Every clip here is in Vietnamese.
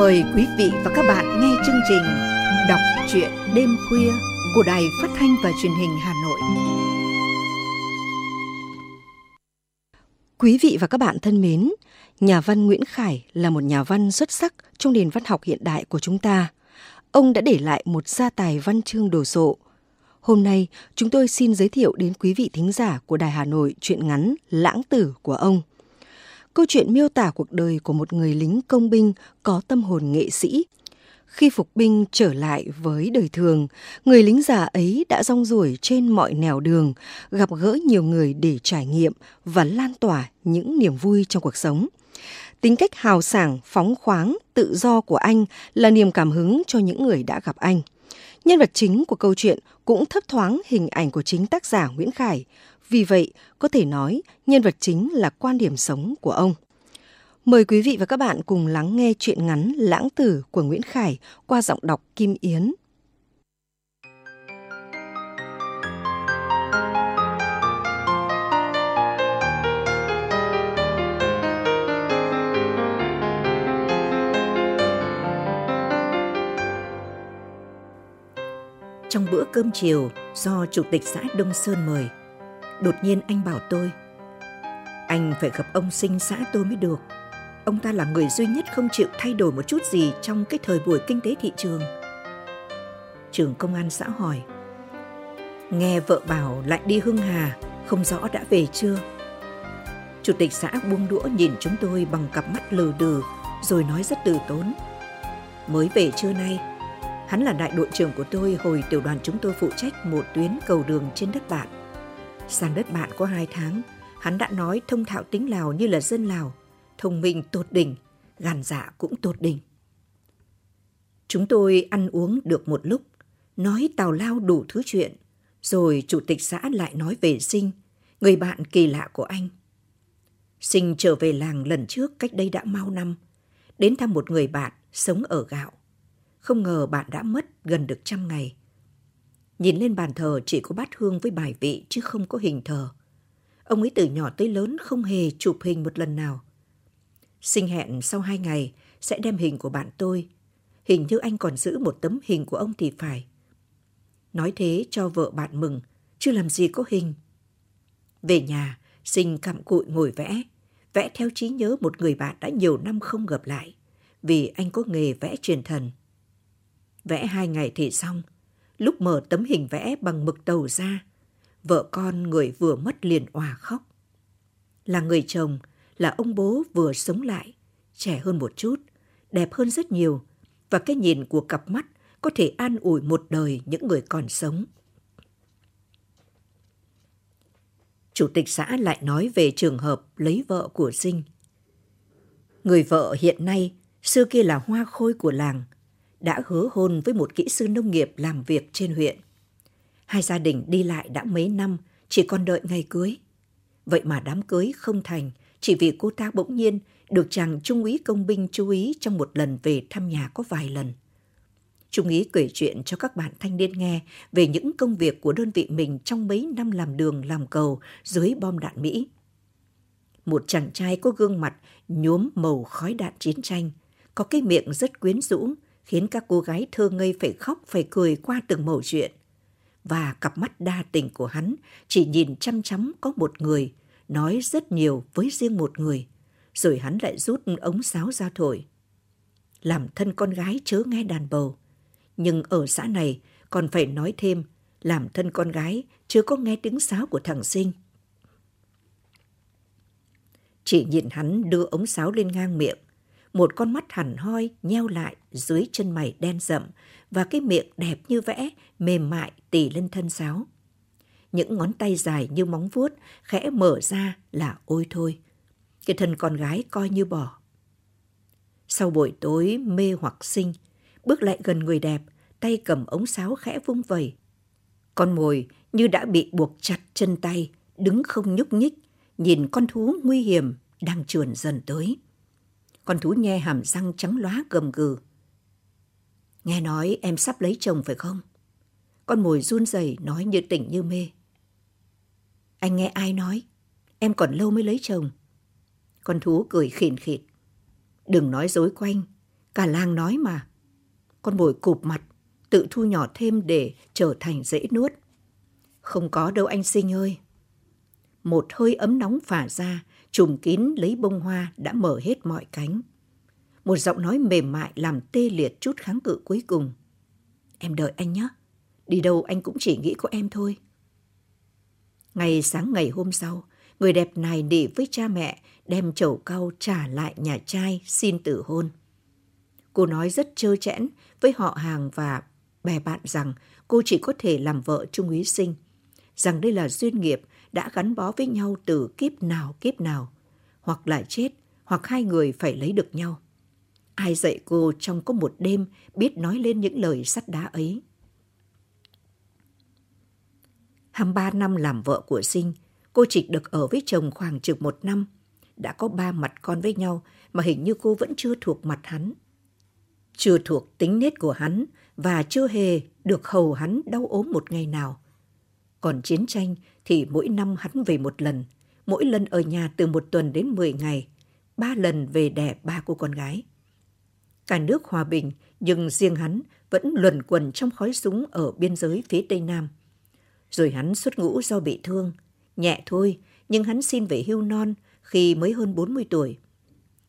Mời quý vị và các bạn nghe chương trình Đọc truyện đêm khuya của Đài Phát thanh và Truyền hình Hà Nội. Quý vị và các bạn thân mến, nhà văn Nguyễn Khải là một nhà văn xuất sắc trong nền văn học hiện đại của chúng ta. Ông đã để lại một gia tài văn chương đồ sộ. Hôm nay, chúng tôi xin giới thiệu đến quý vị thính giả của Đài Hà Nội chuyện ngắn Lãng Tử của ông. Câu chuyện miêu tả cuộc đời của một người lính công binh có tâm hồn nghệ sĩ. Khi phục binh trở lại với đời thường, người lính già ấy đã rong ruổi trên mọi nẻo đường, gặp gỡ nhiều người để trải nghiệm và lan tỏa những niềm vui trong cuộc sống. Tính cách hào sảng, phóng khoáng, tự do của anh là niềm cảm hứng cho những người đã gặp anh. Nhân vật chính của câu chuyện cũng thấp thoáng hình ảnh của chính tác giả Nguyễn Khải, vì vậy, có thể nói nhân vật chính là quan điểm sống của ông. Mời quý vị và các bạn cùng lắng nghe chuyện ngắn Lãng Tử của Nguyễn Khải qua giọng đọc Kim Yến. Trong bữa cơm chiều do Chủ tịch xã Đông Sơn mời, Đột nhiên anh bảo tôi Anh phải gặp ông sinh xã tôi mới được Ông ta là người duy nhất không chịu thay đổi một chút gì trong cái thời buổi kinh tế thị trường. Trưởng công an xã hỏi Nghe vợ bảo lại đi Hưng Hà, không rõ đã về chưa? Chủ tịch xã buông đũa nhìn chúng tôi bằng cặp mắt lờ đừ rồi nói rất từ tốn. Mới về trưa nay, hắn là đại đội trưởng của tôi hồi tiểu đoàn chúng tôi phụ trách một tuyến cầu đường trên đất bạn. Sang đất bạn có hai tháng, hắn đã nói thông thạo tính Lào như là dân Lào, thông minh tột đỉnh, gan dạ cũng tột đỉnh. Chúng tôi ăn uống được một lúc, nói tào lao đủ thứ chuyện, rồi chủ tịch xã lại nói về Sinh, người bạn kỳ lạ của anh. Sinh trở về làng lần trước cách đây đã mau năm, đến thăm một người bạn sống ở gạo. Không ngờ bạn đã mất gần được trăm ngày. Nhìn lên bàn thờ chỉ có bát hương với bài vị chứ không có hình thờ. Ông ấy từ nhỏ tới lớn không hề chụp hình một lần nào. Sinh hẹn sau hai ngày sẽ đem hình của bạn tôi. Hình như anh còn giữ một tấm hình của ông thì phải. Nói thế cho vợ bạn mừng, chứ làm gì có hình. Về nhà, Sinh cặm cụi ngồi vẽ, vẽ theo trí nhớ một người bạn đã nhiều năm không gặp lại, vì anh có nghề vẽ truyền thần. Vẽ hai ngày thì xong, Lúc mở tấm hình vẽ bằng mực tàu ra, vợ con người vừa mất liền òa khóc. Là người chồng, là ông bố vừa sống lại, trẻ hơn một chút, đẹp hơn rất nhiều, và cái nhìn của cặp mắt có thể an ủi một đời những người còn sống. Chủ tịch xã lại nói về trường hợp lấy vợ của Sinh. Người vợ hiện nay, xưa kia là hoa khôi của làng, đã hứa hôn với một kỹ sư nông nghiệp làm việc trên huyện. Hai gia đình đi lại đã mấy năm, chỉ còn đợi ngày cưới. Vậy mà đám cưới không thành, chỉ vì cô ta bỗng nhiên được chàng trung úy công binh chú ý trong một lần về thăm nhà có vài lần. Trung úy kể chuyện cho các bạn thanh niên nghe về những công việc của đơn vị mình trong mấy năm làm đường làm cầu dưới bom đạn Mỹ. Một chàng trai có gương mặt nhuốm màu khói đạn chiến tranh, có cái miệng rất quyến rũ, khiến các cô gái thơ ngây phải khóc phải cười qua từng mẩu chuyện. Và cặp mắt đa tình của hắn chỉ nhìn chăm chăm có một người, nói rất nhiều với riêng một người, rồi hắn lại rút ống sáo ra thổi. Làm thân con gái chớ nghe đàn bầu, nhưng ở xã này còn phải nói thêm làm thân con gái chưa có nghe tiếng sáo của thằng sinh. Chỉ nhìn hắn đưa ống sáo lên ngang miệng, một con mắt hẳn hoi nheo lại dưới chân mày đen rậm và cái miệng đẹp như vẽ, mềm mại tỉ lên thân sáo. Những ngón tay dài như móng vuốt khẽ mở ra là ôi thôi. Cái thân con gái coi như bỏ. Sau buổi tối mê hoặc sinh, bước lại gần người đẹp, tay cầm ống sáo khẽ vung vẩy. Con mồi như đã bị buộc chặt chân tay, đứng không nhúc nhích, nhìn con thú nguy hiểm đang trườn dần tới. Con thú nhe hàm răng trắng lóa gầm gừ. Nghe nói em sắp lấy chồng phải không? Con mồi run rẩy nói như tỉnh như mê. Anh nghe ai nói? Em còn lâu mới lấy chồng. Con thú cười khìn khịt. Đừng nói dối quanh. Cả làng nói mà. Con bồi cụp mặt, tự thu nhỏ thêm để trở thành dễ nuốt. Không có đâu anh sinh ơi. Một hơi ấm nóng phả ra, trùm kín lấy bông hoa đã mở hết mọi cánh. Một giọng nói mềm mại làm tê liệt chút kháng cự cuối cùng. Em đợi anh nhé. Đi đâu anh cũng chỉ nghĩ có em thôi. Ngày sáng ngày hôm sau, người đẹp này nỉ với cha mẹ đem chầu cau trả lại nhà trai xin tử hôn. Cô nói rất trơ trẽn với họ hàng và bè bạn rằng cô chỉ có thể làm vợ Trung úy sinh, rằng đây là duyên nghiệp đã gắn bó với nhau từ kiếp nào kiếp nào, hoặc là chết, hoặc hai người phải lấy được nhau. Ai dạy cô trong có một đêm biết nói lên những lời sắt đá ấy. 23 năm làm vợ của Sinh, cô Trịch được ở với chồng khoảng chừng một năm. Đã có ba mặt con với nhau mà hình như cô vẫn chưa thuộc mặt hắn. Chưa thuộc tính nết của hắn và chưa hề được hầu hắn đau ốm một ngày nào. Còn chiến tranh thì mỗi năm hắn về một lần, mỗi lần ở nhà từ một tuần đến 10 ngày, ba lần về đẻ ba cô con gái. Cả nước hòa bình, nhưng riêng hắn vẫn luẩn quẩn trong khói súng ở biên giới phía Tây Nam. Rồi hắn xuất ngũ do bị thương, nhẹ thôi, nhưng hắn xin về hưu non khi mới hơn 40 tuổi.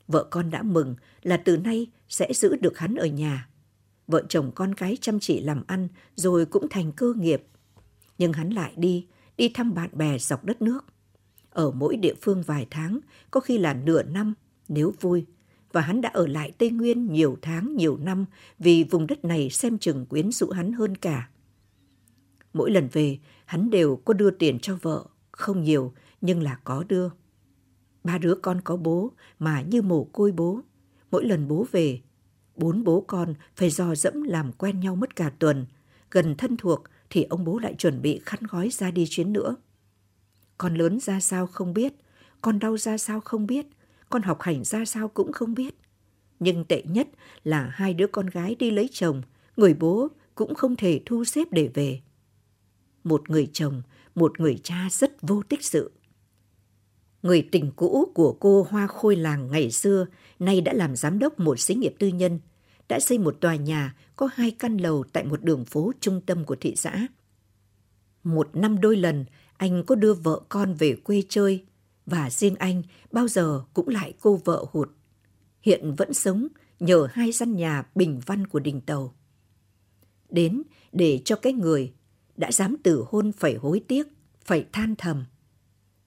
Vợ con đã mừng là từ nay sẽ giữ được hắn ở nhà. Vợ chồng con cái chăm chỉ làm ăn rồi cũng thành cơ nghiệp. Nhưng hắn lại đi, đi thăm bạn bè dọc đất nước. Ở mỗi địa phương vài tháng, có khi là nửa năm, nếu vui. Và hắn đã ở lại Tây Nguyên nhiều tháng, nhiều năm vì vùng đất này xem chừng quyến rũ hắn hơn cả. Mỗi lần về, hắn đều có đưa tiền cho vợ, không nhiều nhưng là có đưa. Ba đứa con có bố mà như mồ côi bố. Mỗi lần bố về, bốn bố con phải dò dẫm làm quen nhau mất cả tuần. Gần thân thuộc thì ông bố lại chuẩn bị khăn gói ra đi chuyến nữa. Con lớn ra sao không biết, con đau ra sao không biết, con học hành ra sao cũng không biết. Nhưng tệ nhất là hai đứa con gái đi lấy chồng, người bố cũng không thể thu xếp để về. Một người chồng, một người cha rất vô tích sự. Người tình cũ của cô Hoa Khôi Làng ngày xưa nay đã làm giám đốc một xí nghiệp tư nhân, đã xây một tòa nhà có hai căn lầu tại một đường phố trung tâm của thị xã. Một năm đôi lần, anh có đưa vợ con về quê chơi, và riêng anh bao giờ cũng lại cô vợ hụt. Hiện vẫn sống nhờ hai căn nhà bình văn của đình tàu. Đến để cho cái người đã dám tử hôn phải hối tiếc, phải than thầm.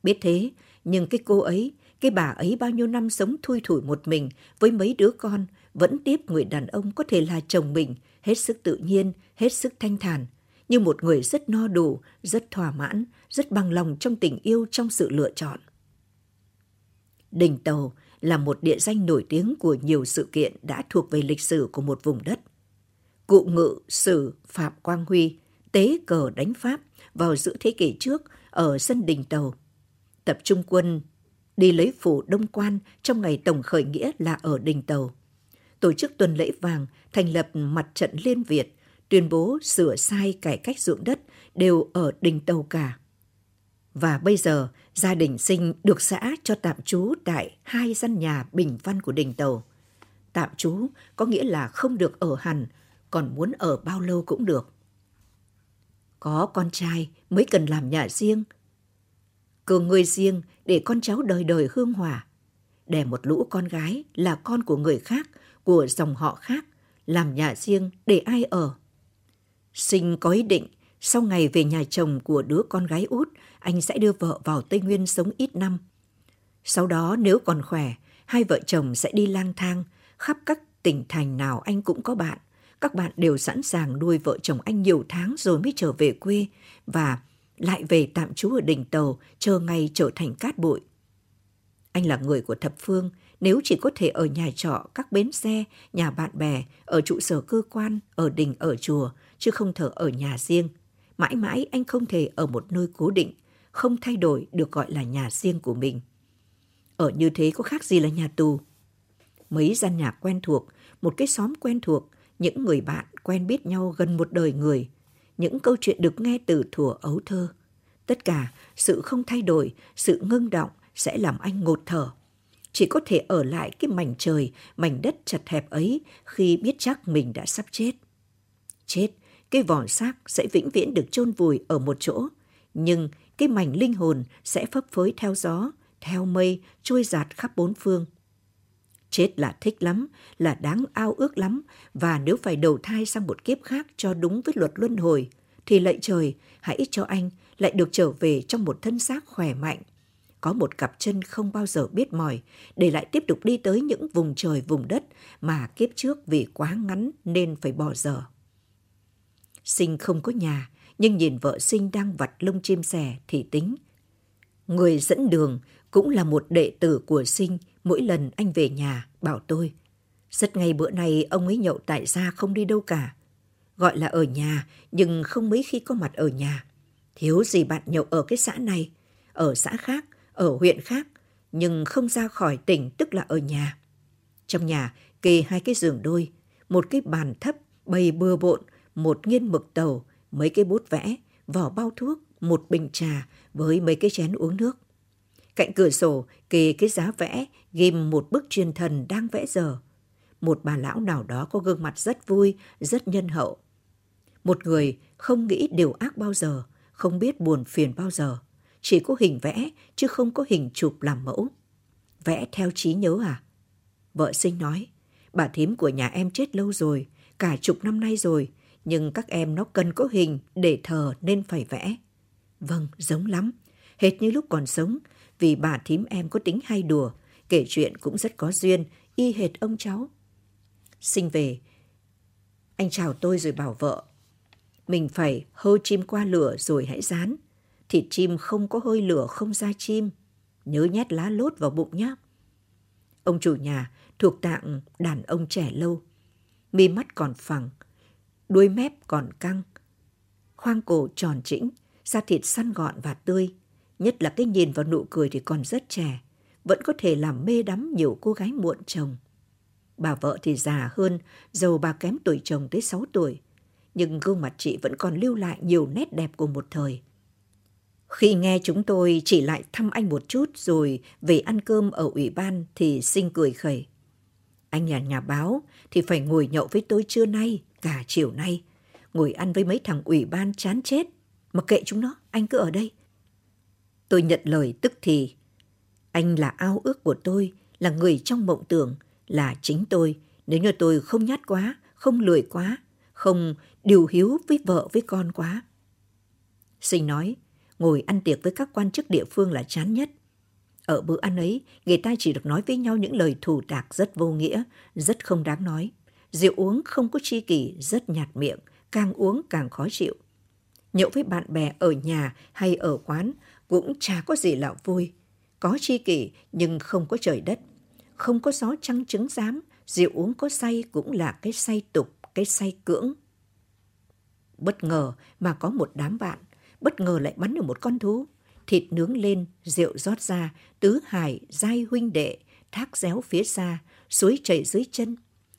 Biết thế, nhưng cái cô ấy, cái bà ấy bao nhiêu năm sống thui thủi một mình với mấy đứa con, vẫn tiếp người đàn ông có thể là chồng mình, hết sức tự nhiên, hết sức thanh thản, như một người rất no đủ, rất thỏa mãn, rất bằng lòng trong tình yêu trong sự lựa chọn. Đình Tàu là một địa danh nổi tiếng của nhiều sự kiện đã thuộc về lịch sử của một vùng đất. Cụ ngự sử Phạm Quang Huy tế cờ đánh Pháp vào giữa thế kỷ trước ở sân Đình Tàu. Tập trung quân đi lấy phủ Đông Quan trong ngày tổng khởi nghĩa là ở Đình Tàu. Tổ chức tuần lễ vàng, thành lập mặt trận Liên Việt, tuyên bố sửa sai cải cách ruộng đất đều ở Đình Tàu cả. Và bây giờ, gia đình sinh được xã cho tạm trú tại hai căn nhà bình văn của Đình Tàu. Tạm trú có nghĩa là không được ở hẳn, còn muốn ở bao lâu cũng được. Có con trai mới cần làm nhà riêng. Cường người riêng để con cháu đời đời hương hòa. Đẻ một lũ con gái là con của người khác, của dòng họ khác, làm nhà riêng để ai ở. Sinh có ý định, sau ngày về nhà chồng của đứa con gái út, anh sẽ đưa vợ vào Tây Nguyên sống ít năm. Sau đó nếu còn khỏe, hai vợ chồng sẽ đi lang thang, khắp các tỉnh thành nào anh cũng có bạn các bạn đều sẵn sàng nuôi vợ chồng anh nhiều tháng rồi mới trở về quê và lại về tạm trú ở đỉnh tàu chờ ngày trở thành cát bụi. Anh là người của thập phương, nếu chỉ có thể ở nhà trọ, các bến xe, nhà bạn bè, ở trụ sở cơ quan, ở đình, ở chùa, chứ không thở ở nhà riêng. Mãi mãi anh không thể ở một nơi cố định, không thay đổi được gọi là nhà riêng của mình. Ở như thế có khác gì là nhà tù. Mấy gian nhà quen thuộc, một cái xóm quen thuộc, những người bạn quen biết nhau gần một đời người, những câu chuyện được nghe từ thuở ấu thơ. Tất cả sự không thay đổi, sự ngưng động sẽ làm anh ngột thở chỉ có thể ở lại cái mảnh trời, mảnh đất chật hẹp ấy khi biết chắc mình đã sắp chết. Chết, cái vỏ xác sẽ vĩnh viễn được chôn vùi ở một chỗ, nhưng cái mảnh linh hồn sẽ phấp phới theo gió, theo mây, trôi giạt khắp bốn phương. Chết là thích lắm, là đáng ao ước lắm, và nếu phải đầu thai sang một kiếp khác cho đúng với luật luân hồi, thì lạy trời, hãy cho anh lại được trở về trong một thân xác khỏe mạnh, có một cặp chân không bao giờ biết mỏi để lại tiếp tục đi tới những vùng trời vùng đất mà kiếp trước vì quá ngắn nên phải bỏ dở. Sinh không có nhà, nhưng nhìn vợ sinh đang vặt lông chim sẻ thì tính. Người dẫn đường cũng là một đệ tử của sinh mỗi lần anh về nhà bảo tôi. Rất ngay bữa nay ông ấy nhậu tại gia không đi đâu cả. Gọi là ở nhà nhưng không mấy khi có mặt ở nhà. Thiếu gì bạn nhậu ở cái xã này, ở xã khác, ở huyện khác, nhưng không ra khỏi tỉnh tức là ở nhà. Trong nhà kê hai cái giường đôi, một cái bàn thấp bày bừa bộn, một nghiên mực tàu, mấy cái bút vẽ, vỏ bao thuốc, một bình trà với mấy cái chén uống nước. Cạnh cửa sổ kê cái giá vẽ ghim một bức truyền thần đang vẽ giờ. Một bà lão nào đó có gương mặt rất vui, rất nhân hậu. Một người không nghĩ điều ác bao giờ, không biết buồn phiền bao giờ. Chỉ có hình vẽ, chứ không có hình chụp làm mẫu. Vẽ theo trí nhớ à? Vợ sinh nói, bà thím của nhà em chết lâu rồi, cả chục năm nay rồi, nhưng các em nó cần có hình để thờ nên phải vẽ. Vâng, giống lắm. Hệt như lúc còn sống, vì bà thím em có tính hay đùa, kể chuyện cũng rất có duyên, y hệt ông cháu. Sinh về, anh chào tôi rồi bảo vợ. Mình phải hơ chim qua lửa rồi hãy dán. Thịt chim không có hơi lửa không ra chim. Nhớ nhét lá lốt vào bụng nhé. Ông chủ nhà thuộc tạng đàn ông trẻ lâu. Mi mắt còn phẳng, đuôi mép còn căng. Khoang cổ tròn chỉnh, da thịt săn gọn và tươi. Nhất là cái nhìn vào nụ cười thì còn rất trẻ, vẫn có thể làm mê đắm nhiều cô gái muộn chồng. Bà vợ thì già hơn, giàu bà kém tuổi chồng tới 6 tuổi. Nhưng gương mặt chị vẫn còn lưu lại nhiều nét đẹp của một thời. Khi nghe chúng tôi chỉ lại thăm anh một chút rồi về ăn cơm ở ủy ban thì sinh cười khẩy. Anh là nhà báo thì phải ngồi nhậu với tôi trưa nay, cả chiều nay. Ngồi ăn với mấy thằng ủy ban chán chết. Mà kệ chúng nó, anh cứ ở đây. Tôi nhận lời tức thì. Anh là ao ước của tôi, là người trong mộng tưởng, là chính tôi. Nếu như tôi không nhát quá, không lười quá, không điều hiếu với vợ với con quá. Sinh nói, ngồi ăn tiệc với các quan chức địa phương là chán nhất. Ở bữa ăn ấy, người ta chỉ được nói với nhau những lời thủ tạc rất vô nghĩa, rất không đáng nói. Rượu uống không có chi kỷ, rất nhạt miệng, càng uống càng khó chịu. Nhậu với bạn bè ở nhà hay ở quán cũng chả có gì là vui. Có chi kỷ nhưng không có trời đất. Không có gió trăng trứng giám, rượu uống có say cũng là cái say tục, cái say cưỡng. Bất ngờ mà có một đám bạn, bất ngờ lại bắn được một con thú. Thịt nướng lên, rượu rót ra, tứ hải, giai huynh đệ, thác réo phía xa, suối chảy dưới chân.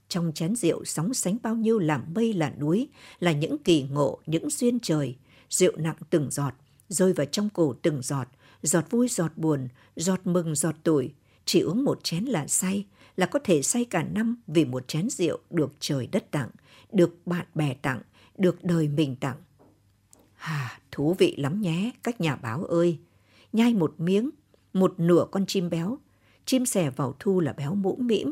Trong chén rượu sóng sánh bao nhiêu là mây là núi, là những kỳ ngộ, những duyên trời. Rượu nặng từng giọt, rơi vào trong cổ từng giọt, giọt vui giọt buồn, giọt mừng giọt tuổi. Chỉ uống một chén là say, là có thể say cả năm vì một chén rượu được trời đất tặng, được bạn bè tặng, được đời mình tặng. À, thú vị lắm nhé, các nhà báo ơi. Nhai một miếng, một nửa con chim béo. Chim sẻ vào thu là béo mũm mĩm.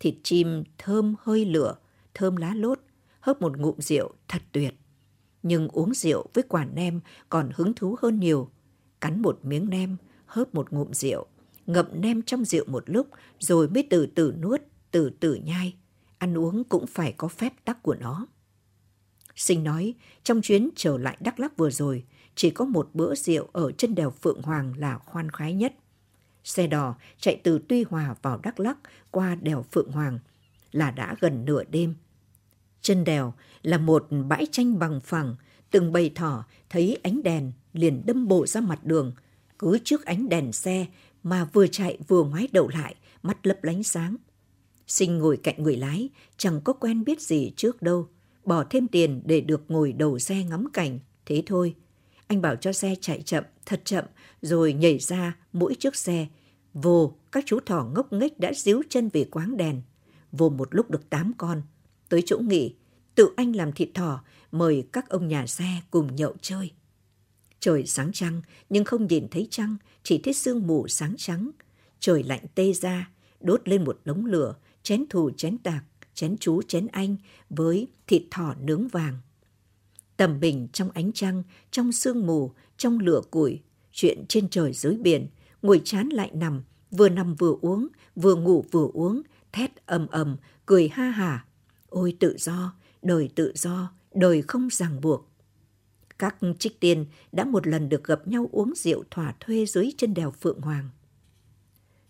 Thịt chim thơm hơi lửa, thơm lá lốt, hớp một ngụm rượu thật tuyệt. Nhưng uống rượu với quả nem còn hứng thú hơn nhiều. Cắn một miếng nem, hớp một ngụm rượu, ngậm nem trong rượu một lúc rồi mới từ từ nuốt, từ từ nhai. Ăn uống cũng phải có phép tắc của nó. Sinh nói, trong chuyến trở lại Đắk Lắk vừa rồi, chỉ có một bữa rượu ở chân đèo Phượng Hoàng là khoan khoái nhất. Xe đò chạy từ Tuy Hòa vào Đắk Lắk qua đèo Phượng Hoàng là đã gần nửa đêm. Chân đèo là một bãi tranh bằng phẳng, từng bầy thỏ thấy ánh đèn liền đâm bộ ra mặt đường, cứ trước ánh đèn xe mà vừa chạy vừa ngoái đầu lại, mắt lấp lánh sáng. Sinh ngồi cạnh người lái, chẳng có quen biết gì trước đâu bỏ thêm tiền để được ngồi đầu xe ngắm cảnh, thế thôi. Anh bảo cho xe chạy chậm, thật chậm, rồi nhảy ra mỗi chiếc xe, vô các chú thỏ ngốc nghếch đã díu chân về quáng đèn. Vô một lúc được tám con. Tới chỗ nghỉ, tự anh làm thịt thỏ, mời các ông nhà xe cùng nhậu chơi. Trời sáng trăng, nhưng không nhìn thấy trăng, chỉ thấy sương mù sáng trắng. Trời lạnh tê ra, đốt lên một đống lửa, chén thù chén tạc, chén chú chén anh với thịt thỏ nướng vàng. Tầm bình trong ánh trăng, trong sương mù, trong lửa củi, chuyện trên trời dưới biển, ngồi chán lại nằm, vừa nằm vừa uống, vừa ngủ vừa uống, thét ầm ầm, cười ha hả. Ôi tự do, đời tự do, đời không ràng buộc. Các trích tiên đã một lần được gặp nhau uống rượu thỏa thuê dưới chân đèo Phượng Hoàng.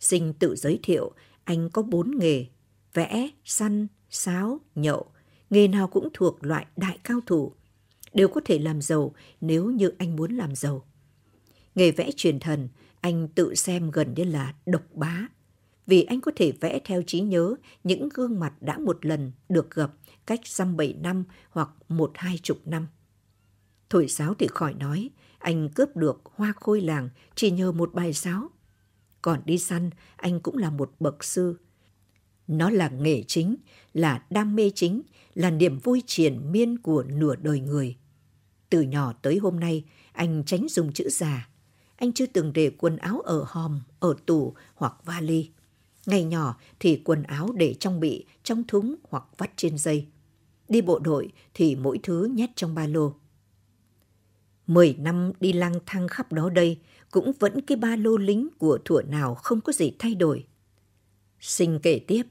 Sinh tự giới thiệu, anh có bốn nghề, vẽ, săn, sáo, nhậu. Nghề nào cũng thuộc loại đại cao thủ. Đều có thể làm giàu nếu như anh muốn làm giàu. Nghề vẽ truyền thần, anh tự xem gần như là độc bá. Vì anh có thể vẽ theo trí nhớ những gương mặt đã một lần được gặp cách dăm bảy năm hoặc một hai chục năm. Thổi sáo thì khỏi nói, anh cướp được hoa khôi làng chỉ nhờ một bài sáo. Còn đi săn, anh cũng là một bậc sư. Nó là nghề chính, là đam mê chính, là niềm vui triền miên của nửa đời người. Từ nhỏ tới hôm nay, anh tránh dùng chữ già. Anh chưa từng để quần áo ở hòm, ở tủ hoặc vali. Ngày nhỏ thì quần áo để trong bị, trong thúng hoặc vắt trên dây. Đi bộ đội thì mỗi thứ nhét trong ba lô. Mười năm đi lang thang khắp đó đây, cũng vẫn cái ba lô lính của thủa nào không có gì thay đổi. Sinh kể tiếp,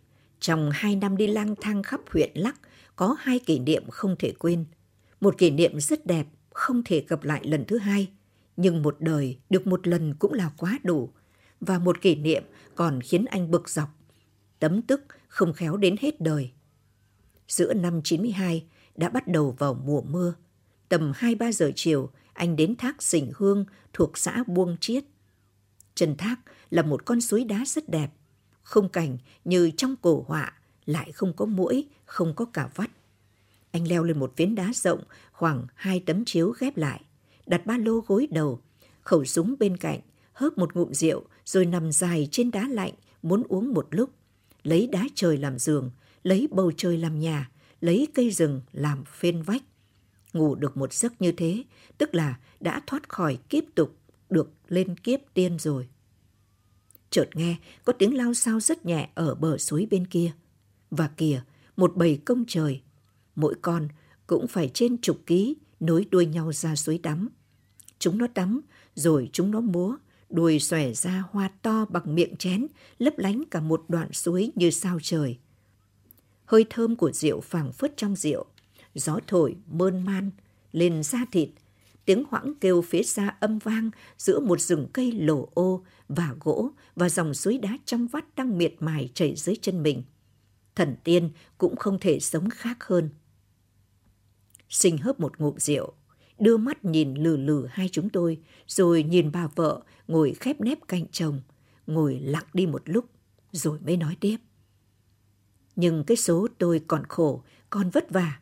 trong hai năm đi lang thang khắp huyện Lắc, có hai kỷ niệm không thể quên. Một kỷ niệm rất đẹp, không thể gặp lại lần thứ hai, nhưng một đời được một lần cũng là quá đủ. Và một kỷ niệm còn khiến anh bực dọc, tấm tức không khéo đến hết đời. Giữa năm 92 đã bắt đầu vào mùa mưa. Tầm 2-3 giờ chiều, anh đến thác Sình Hương thuộc xã Buông Chiết. Chân thác là một con suối đá rất đẹp, không cảnh như trong cổ họa, lại không có mũi, không có cả vắt. Anh leo lên một phiến đá rộng, khoảng hai tấm chiếu ghép lại, đặt ba lô gối đầu, khẩu súng bên cạnh, hớp một ngụm rượu rồi nằm dài trên đá lạnh, muốn uống một lúc. Lấy đá trời làm giường, lấy bầu trời làm nhà, lấy cây rừng làm phên vách. Ngủ được một giấc như thế, tức là đã thoát khỏi kiếp tục, được lên kiếp tiên rồi. Chợt nghe có tiếng lao sao rất nhẹ ở bờ suối bên kia. Và kìa, một bầy công trời. Mỗi con cũng phải trên chục ký nối đuôi nhau ra suối tắm. Chúng nó tắm, rồi chúng nó múa, đuôi xòe ra hoa to bằng miệng chén, lấp lánh cả một đoạn suối như sao trời. Hơi thơm của rượu phảng phất trong rượu, gió thổi mơn man lên da thịt, tiếng hoãng kêu phía xa âm vang giữa một rừng cây lổ ô và gỗ và dòng suối đá trong vắt đang miệt mài chảy dưới chân mình. Thần tiên cũng không thể sống khác hơn. Sinh hớp một ngụm rượu, đưa mắt nhìn lừ lừ hai chúng tôi, rồi nhìn bà vợ ngồi khép nép cạnh chồng, ngồi lặng đi một lúc, rồi mới nói tiếp. Nhưng cái số tôi còn khổ, còn vất vả.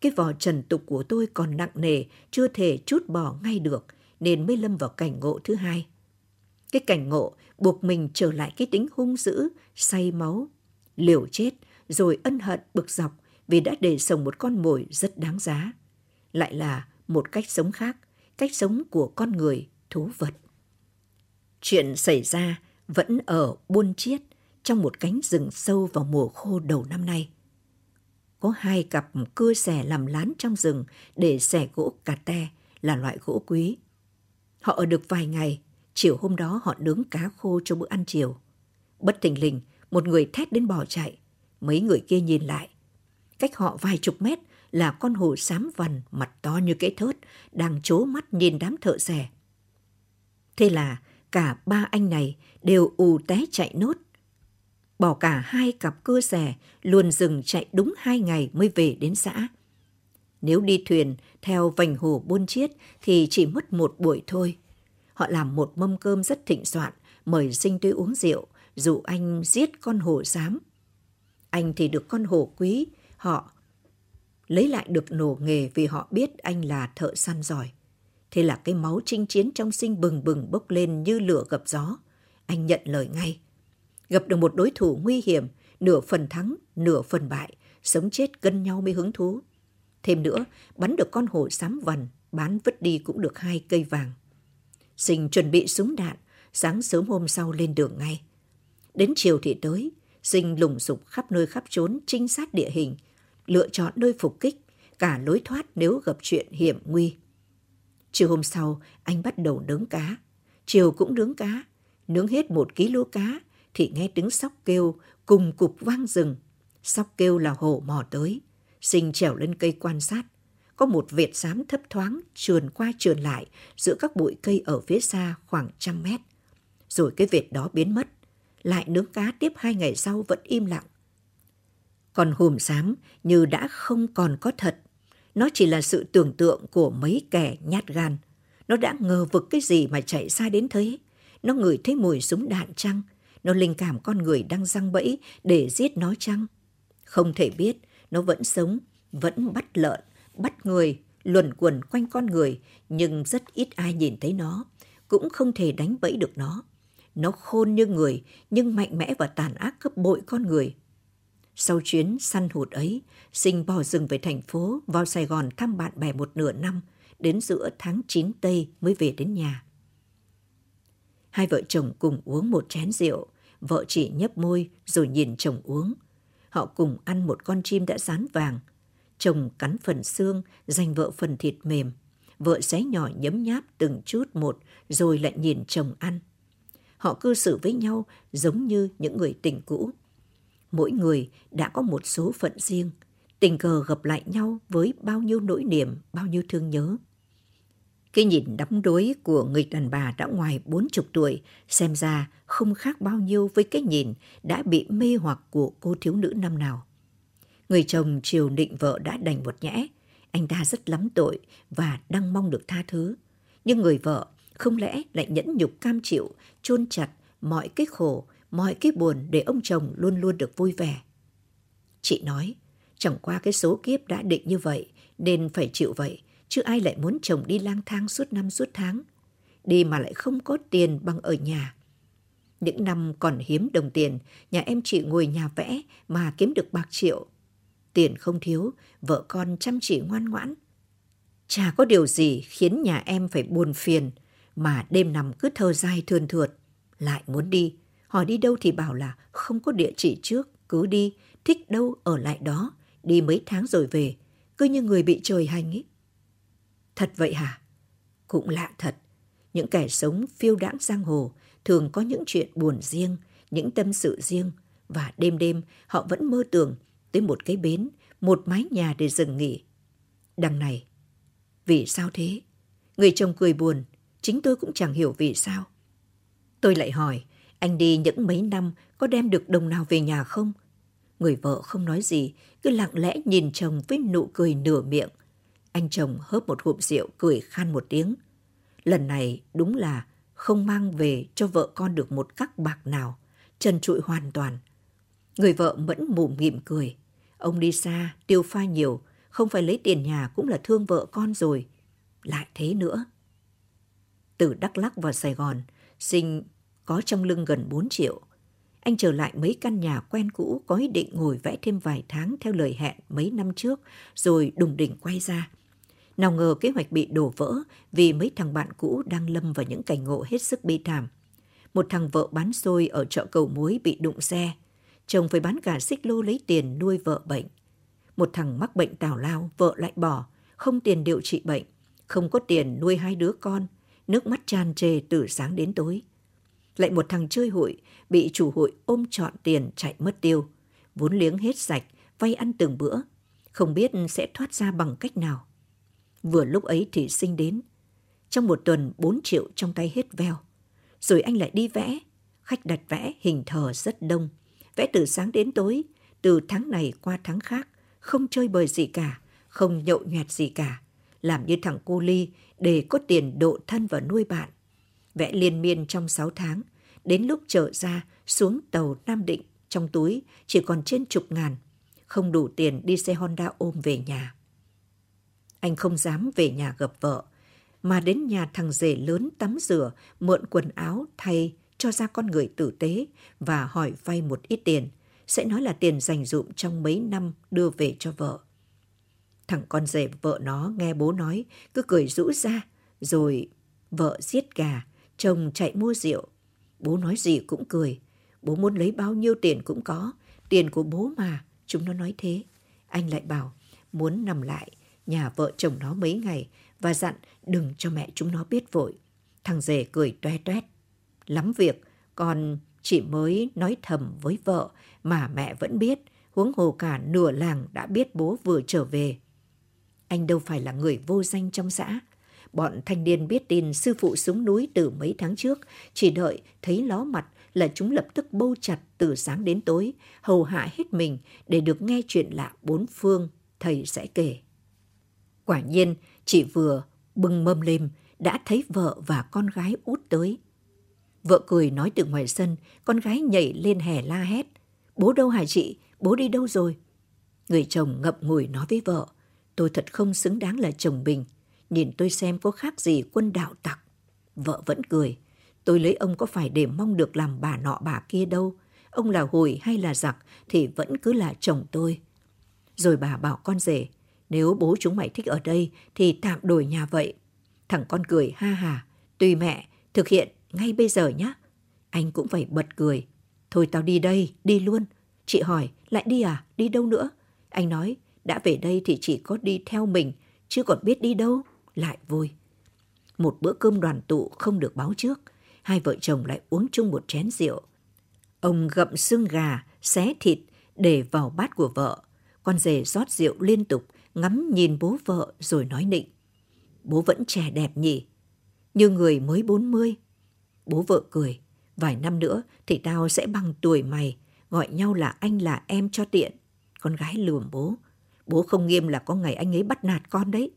Cái vò trần tục của tôi còn nặng nề, chưa thể chút bỏ ngay được, nên mới lâm vào cảnh ngộ thứ hai. Cái cảnh ngộ buộc mình trở lại cái tính hung dữ, say máu, liều chết, rồi ân hận bực dọc vì đã để sống một con mồi rất đáng giá. Lại là một cách sống khác, cách sống của con người, thú vật. Chuyện xảy ra vẫn ở Buôn Chiết, trong một cánh rừng sâu vào mùa khô đầu năm nay. Có hai cặp cưa xẻ làm lán trong rừng để xẻ gỗ cà te là loại gỗ quý. Họ ở được vài ngày, chiều hôm đó họ nướng cá khô cho bữa ăn chiều. Bất thình lình, một người thét đến bỏ chạy. Mấy người kia nhìn lại. Cách họ vài chục mét là con hổ xám vằn mặt to như cái thớt đang chố mắt nhìn đám thợ xẻ. Thế là cả ba anh này đều ù té chạy nốt bỏ cả hai cặp cưa xẻ, luôn dừng chạy đúng hai ngày mới về đến xã. Nếu đi thuyền theo vành hồ buôn chiết thì chỉ mất một buổi thôi. Họ làm một mâm cơm rất thịnh soạn, mời sinh tuy uống rượu, dụ anh giết con hổ giám. Anh thì được con hổ quý, họ lấy lại được nổ nghề vì họ biết anh là thợ săn giỏi. Thế là cái máu chinh chiến trong sinh bừng bừng bốc lên như lửa gặp gió. Anh nhận lời ngay. Gặp được một đối thủ nguy hiểm, nửa phần thắng, nửa phần bại, sống chết cân nhau mới hứng thú. Thêm nữa, bắn được con hổ xám vằn, bán vứt đi cũng được hai cây vàng. Sinh chuẩn bị súng đạn, sáng sớm hôm sau lên đường ngay. Đến chiều thì tới, Sinh lùng sục khắp nơi khắp trốn trinh sát địa hình, lựa chọn nơi phục kích, cả lối thoát nếu gặp chuyện hiểm nguy. Chiều hôm sau, anh bắt đầu nướng cá. Chiều cũng nướng cá. Nướng hết một ký lô cá, thì nghe tiếng sóc kêu, cùng cục vang rừng. Sóc kêu là hổ mò tới. Sinh trèo lên cây quan sát. Có một vệt xám thấp thoáng trườn qua trườn lại giữa các bụi cây ở phía xa khoảng trăm mét. Rồi cái vệt đó biến mất. Lại nướng cá tiếp hai ngày sau vẫn im lặng. Còn hùm xám như đã không còn có thật. Nó chỉ là sự tưởng tượng của mấy kẻ nhát gan. Nó đã ngờ vực cái gì mà chạy xa đến thế. Nó ngửi thấy mùi súng đạn chăng? Nó linh cảm con người đang răng bẫy để giết nó chăng? Không thể biết, nó vẫn sống, vẫn bắt lợn, bắt người, luẩn quẩn quanh con người, nhưng rất ít ai nhìn thấy nó, cũng không thể đánh bẫy được nó. Nó khôn như người, nhưng mạnh mẽ và tàn ác gấp bội con người. Sau chuyến săn hụt ấy, Sinh bỏ rừng về thành phố, vào Sài Gòn thăm bạn bè một nửa năm, đến giữa tháng 9 Tây mới về đến nhà. Hai vợ chồng cùng uống một chén rượu, vợ chị nhấp môi rồi nhìn chồng uống. Họ cùng ăn một con chim đã rán vàng. Chồng cắn phần xương, dành vợ phần thịt mềm. Vợ xé nhỏ nhấm nháp từng chút một rồi lại nhìn chồng ăn. Họ cư xử với nhau giống như những người tình cũ. Mỗi người đã có một số phận riêng, tình cờ gặp lại nhau với bao nhiêu nỗi niềm, bao nhiêu thương nhớ. Cái nhìn đắm đuối của người đàn bà đã ngoài bốn chục tuổi xem ra không khác bao nhiêu với cái nhìn đã bị mê hoặc của cô thiếu nữ năm nào. Người chồng chiều định vợ đã đành một nhẽ, anh ta rất lắm tội và đang mong được tha thứ. Nhưng người vợ không lẽ lại nhẫn nhục cam chịu, chôn chặt mọi cái khổ, mọi cái buồn để ông chồng luôn luôn được vui vẻ. Chị nói, chẳng qua cái số kiếp đã định như vậy nên phải chịu vậy, chứ ai lại muốn chồng đi lang thang suốt năm suốt tháng. Đi mà lại không có tiền bằng ở nhà. Những năm còn hiếm đồng tiền, nhà em chị ngồi nhà vẽ mà kiếm được bạc triệu. Tiền không thiếu, vợ con chăm chỉ ngoan ngoãn. Chả có điều gì khiến nhà em phải buồn phiền, mà đêm nằm cứ thơ dai thườn thượt. Lại muốn đi, hỏi đi đâu thì bảo là không có địa chỉ trước, cứ đi, thích đâu ở lại đó, đi mấy tháng rồi về, cứ như người bị trời hành ấy. Thật vậy hả? Cũng lạ thật. Những kẻ sống phiêu đãng giang hồ thường có những chuyện buồn riêng, những tâm sự riêng và đêm đêm họ vẫn mơ tưởng tới một cái bến, một mái nhà để dừng nghỉ. Đằng này, vì sao thế? Người chồng cười buồn, chính tôi cũng chẳng hiểu vì sao. Tôi lại hỏi, anh đi những mấy năm có đem được đồng nào về nhà không? Người vợ không nói gì, cứ lặng lẽ nhìn chồng với nụ cười nửa miệng. Anh chồng hớp một hộp rượu cười khan một tiếng. Lần này đúng là không mang về cho vợ con được một cắc bạc nào, trần trụi hoàn toàn. Người vợ mẫn mồm mỉm cười. Ông đi xa, tiêu pha nhiều, không phải lấy tiền nhà cũng là thương vợ con rồi. Lại thế nữa. Từ Đắk Lắc vào Sài Gòn, Sinh có trong lưng gần 4 triệu. Anh trở lại mấy căn nhà quen cũ có ý định ngồi vẽ thêm vài tháng theo lời hẹn mấy năm trước, rồi đùng đỉnh quay ra. Nào ngờ kế hoạch bị đổ vỡ vì mấy thằng bạn cũ đang lâm vào những cảnh ngộ hết sức bi thảm. Một thằng vợ bán xôi ở chợ cầu muối bị đụng xe. Chồng phải bán cả xích lô lấy tiền nuôi vợ bệnh. Một thằng mắc bệnh tào lao, vợ lại bỏ, không tiền điều trị bệnh, không có tiền nuôi hai đứa con, nước mắt tràn trề từ sáng đến tối. Lại một thằng chơi hụi, bị chủ hụi ôm trọn tiền chạy mất tiêu. Vốn liếng hết sạch, vay ăn từng bữa, không biết sẽ thoát ra bằng cách nào. Vừa lúc ấy thì sinh đến. Trong một tuần 4 triệu trong tay hết veo. Rồi anh lại đi vẽ. Khách đặt vẽ hình thờ rất đông. Vẽ từ sáng đến tối, từ tháng này qua tháng khác. Không chơi bời gì cả, không nhậu nhẹt gì cả. Làm như thằng cô Ly để có tiền độ thân và nuôi bạn. Vẽ liên miên trong 6 tháng. Đến lúc trở ra, xuống tàu Nam Định, trong túi chỉ còn trên chục ngàn. Không đủ tiền đi xe Honda ôm về nhà. Anh không dám về nhà gặp vợ, mà đến nhà thằng rể lớn tắm rửa, mượn quần áo thay cho ra con người tử tế và hỏi vay một ít tiền. Sẽ nói là tiền dành dụm trong mấy năm đưa về cho vợ. Thằng con rể vợ nó nghe bố nói, cứ cười rũ ra, rồi vợ giết gà, chồng chạy mua rượu. Bố nói gì cũng cười, bố muốn lấy bao nhiêu tiền cũng có, tiền của bố mà, chúng nó nói thế. Anh lại bảo, muốn nằm lại nhà vợ chồng nó mấy ngày và dặn đừng cho mẹ chúng nó biết vội. Thằng rể cười toe toét. Lắm việc, còn chỉ mới nói thầm với vợ mà mẹ vẫn biết, huống hồ cả nửa làng đã biết bố vừa trở về. Anh đâu phải là người vô danh trong xã. Bọn thanh niên biết tin sư phụ xuống núi từ mấy tháng trước, chỉ đợi thấy ló mặt là chúng lập tức bâu chặt từ sáng đến tối, hầu hạ hết mình để được nghe chuyện lạ bốn phương, thầy sẽ kể. Quả nhiên, chị vừa bưng mâm lên, đã thấy vợ và con gái út tới. Vợ cười nói từ ngoài sân, con gái nhảy lên hè la hét. Bố đâu hả chị? Bố đi đâu rồi? Người chồng ngậm ngùi nói với vợ, tôi thật không xứng đáng là chồng bình. Nhìn tôi xem có khác gì quân đạo tặc. Vợ vẫn cười, tôi lấy ông có phải để mong được làm bà nọ bà kia đâu. Ông là hồi hay là giặc thì vẫn cứ là chồng tôi. Rồi bà bảo con rể, nếu bố chúng mày thích ở đây thì tạm đổi nhà vậy. Thằng con cười ha hà. Tùy mẹ, thực hiện ngay bây giờ nhé. Anh cũng phải bật cười. Thôi tao đi đây, đi luôn. Chị hỏi, lại đi à? Đi đâu nữa? Anh nói, đã về đây thì chỉ có đi theo mình, chứ còn biết đi đâu. Lại vui. Một bữa cơm đoàn tụ không được báo trước. Hai vợ chồng lại uống chung một chén rượu. Ông gậm xương gà, xé thịt để vào bát của vợ. Con rể rót rượu liên tục, ngắm nhìn bố vợ rồi nói nịnh. Bố vẫn trẻ đẹp nhỉ? Như người mới 40. Bố vợ cười. Vài năm nữa thì tao sẽ bằng tuổi mày, gọi nhau là anh là em cho tiện. Con gái lườm bố. Bố không nghiêm là có ngày anh ấy bắt nạt con đấy.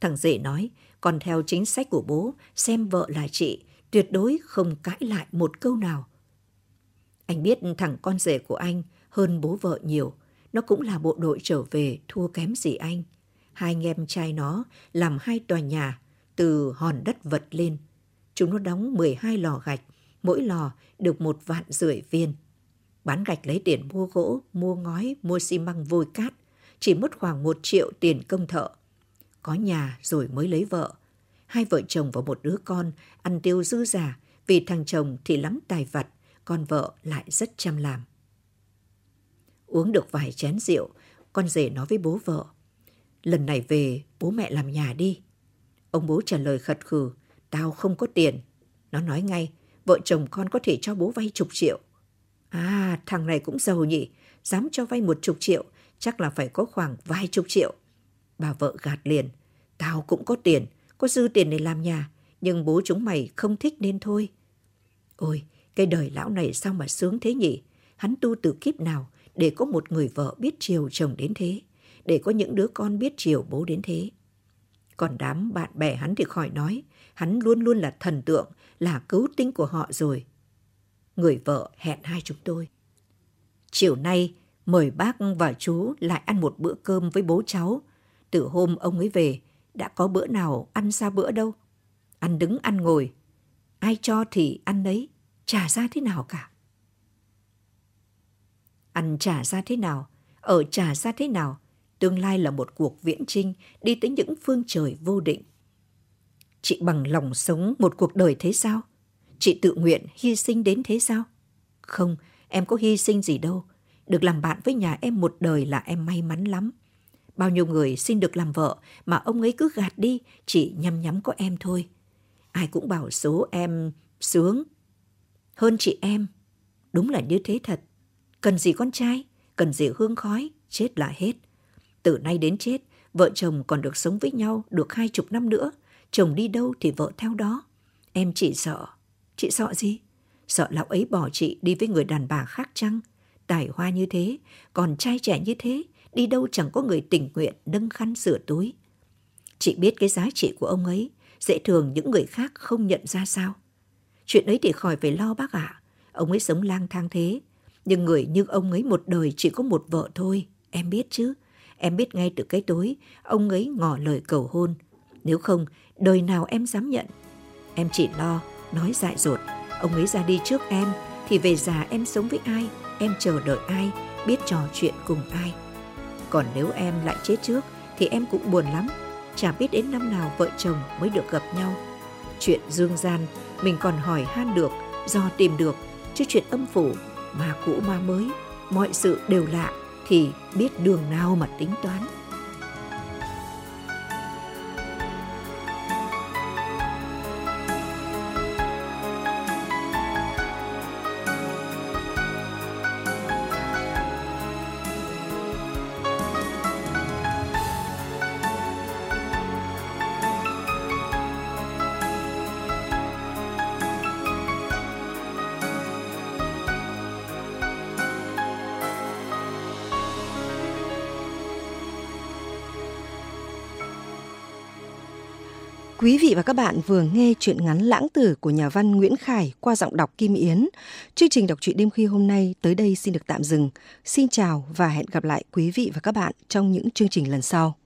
Thằng rể nói, còn theo chính sách của bố, xem vợ là chị, tuyệt đối không cãi lại một câu nào. Anh biết thằng con rể của anh hơn bố vợ nhiều, nó cũng là bộ đội trở về thua kém gì anh. Hai anh em trai nó làm hai tòa nhà từ hòn đất vật lên. Chúng nó đóng 12 lò gạch, mỗi lò được một vạn rưỡi viên. Bán gạch lấy tiền mua gỗ, mua ngói, mua xi măng vôi cát, chỉ mất khoảng một triệu tiền công thợ. Có nhà rồi mới lấy vợ. Hai vợ chồng và một đứa con ăn tiêu dư giả vì thằng chồng thì lắm tài vặt, con vợ lại rất chăm làm. Uống được vài chén rượu, con rể nói với bố vợ. Lần này về, bố mẹ làm nhà đi. Ông bố trả lời khật khừ, tao không có tiền. Nó nói ngay, vợ chồng con có thể cho bố vay chục triệu. À, thằng này cũng giàu nhỉ, dám cho vay một chục triệu, chắc là phải có khoảng vài chục triệu. Bà vợ gạt liền, tao cũng có tiền, có dư tiền để làm nhà, nhưng bố chúng mày không thích nên thôi. Ôi, cái đời lão này sao mà sướng thế nhỉ? Hắn tu từ kiếp nào để có một người vợ biết chiều chồng đến thế, để có những đứa con biết chiều bố đến thế. Còn đám bạn bè hắn thì khỏi nói, hắn luôn luôn là thần tượng, là cứu tinh của họ rồi. Người vợ hẹn hai chúng tôi. Chiều nay, mời bác và chú lại ăn một bữa cơm với bố cháu. Từ hôm ông ấy về, đã có bữa nào ăn xa bữa đâu. Ăn đứng ăn ngồi, ai cho thì ăn đấy, trả ra thế nào cả ăn trả ra thế nào, ở trả ra thế nào, tương lai là một cuộc viễn trinh đi tới những phương trời vô định. Chị bằng lòng sống một cuộc đời thế sao? Chị tự nguyện hy sinh đến thế sao? Không, em có hy sinh gì đâu. Được làm bạn với nhà em một đời là em may mắn lắm. Bao nhiêu người xin được làm vợ mà ông ấy cứ gạt đi, chỉ nhăm nhắm có em thôi. Ai cũng bảo số em sướng hơn chị em. Đúng là như thế thật. Cần gì con trai, cần gì hương khói, chết là hết. Từ nay đến chết, vợ chồng còn được sống với nhau được hai chục năm nữa. Chồng đi đâu thì vợ theo đó. Em chỉ sợ. Chị sợ gì? Sợ lão ấy bỏ chị đi với người đàn bà khác chăng? Tài hoa như thế, còn trai trẻ như thế, đi đâu chẳng có người tình nguyện nâng khăn sửa túi. Chị biết cái giá trị của ông ấy, dễ thường những người khác không nhận ra sao. Chuyện ấy thì khỏi phải lo bác ạ. Ông ấy sống lang thang thế, nhưng người như ông ấy một đời chỉ có một vợ thôi, em biết chứ. Em biết ngay từ cái tối, ông ấy ngỏ lời cầu hôn. Nếu không, đời nào em dám nhận. Em chỉ lo, nói dại dột, Ông ấy ra đi trước em, thì về già em sống với ai, em chờ đợi ai, biết trò chuyện cùng ai. Còn nếu em lại chết trước, thì em cũng buồn lắm, chả biết đến năm nào vợ chồng mới được gặp nhau. Chuyện dương gian, mình còn hỏi han được, do tìm được, chứ chuyện âm phủ, ma cũ ma mới, mọi sự đều lạ, thì biết đường nào mà tính toán. Và các bạn vừa nghe chuyện ngắn lãng tử của nhà văn Nguyễn Khải qua giọng đọc Kim Yến. Chương trình đọc truyện đêm khuya hôm nay tới đây xin được tạm dừng. Xin chào và hẹn gặp lại quý vị và các bạn trong những chương trình lần sau.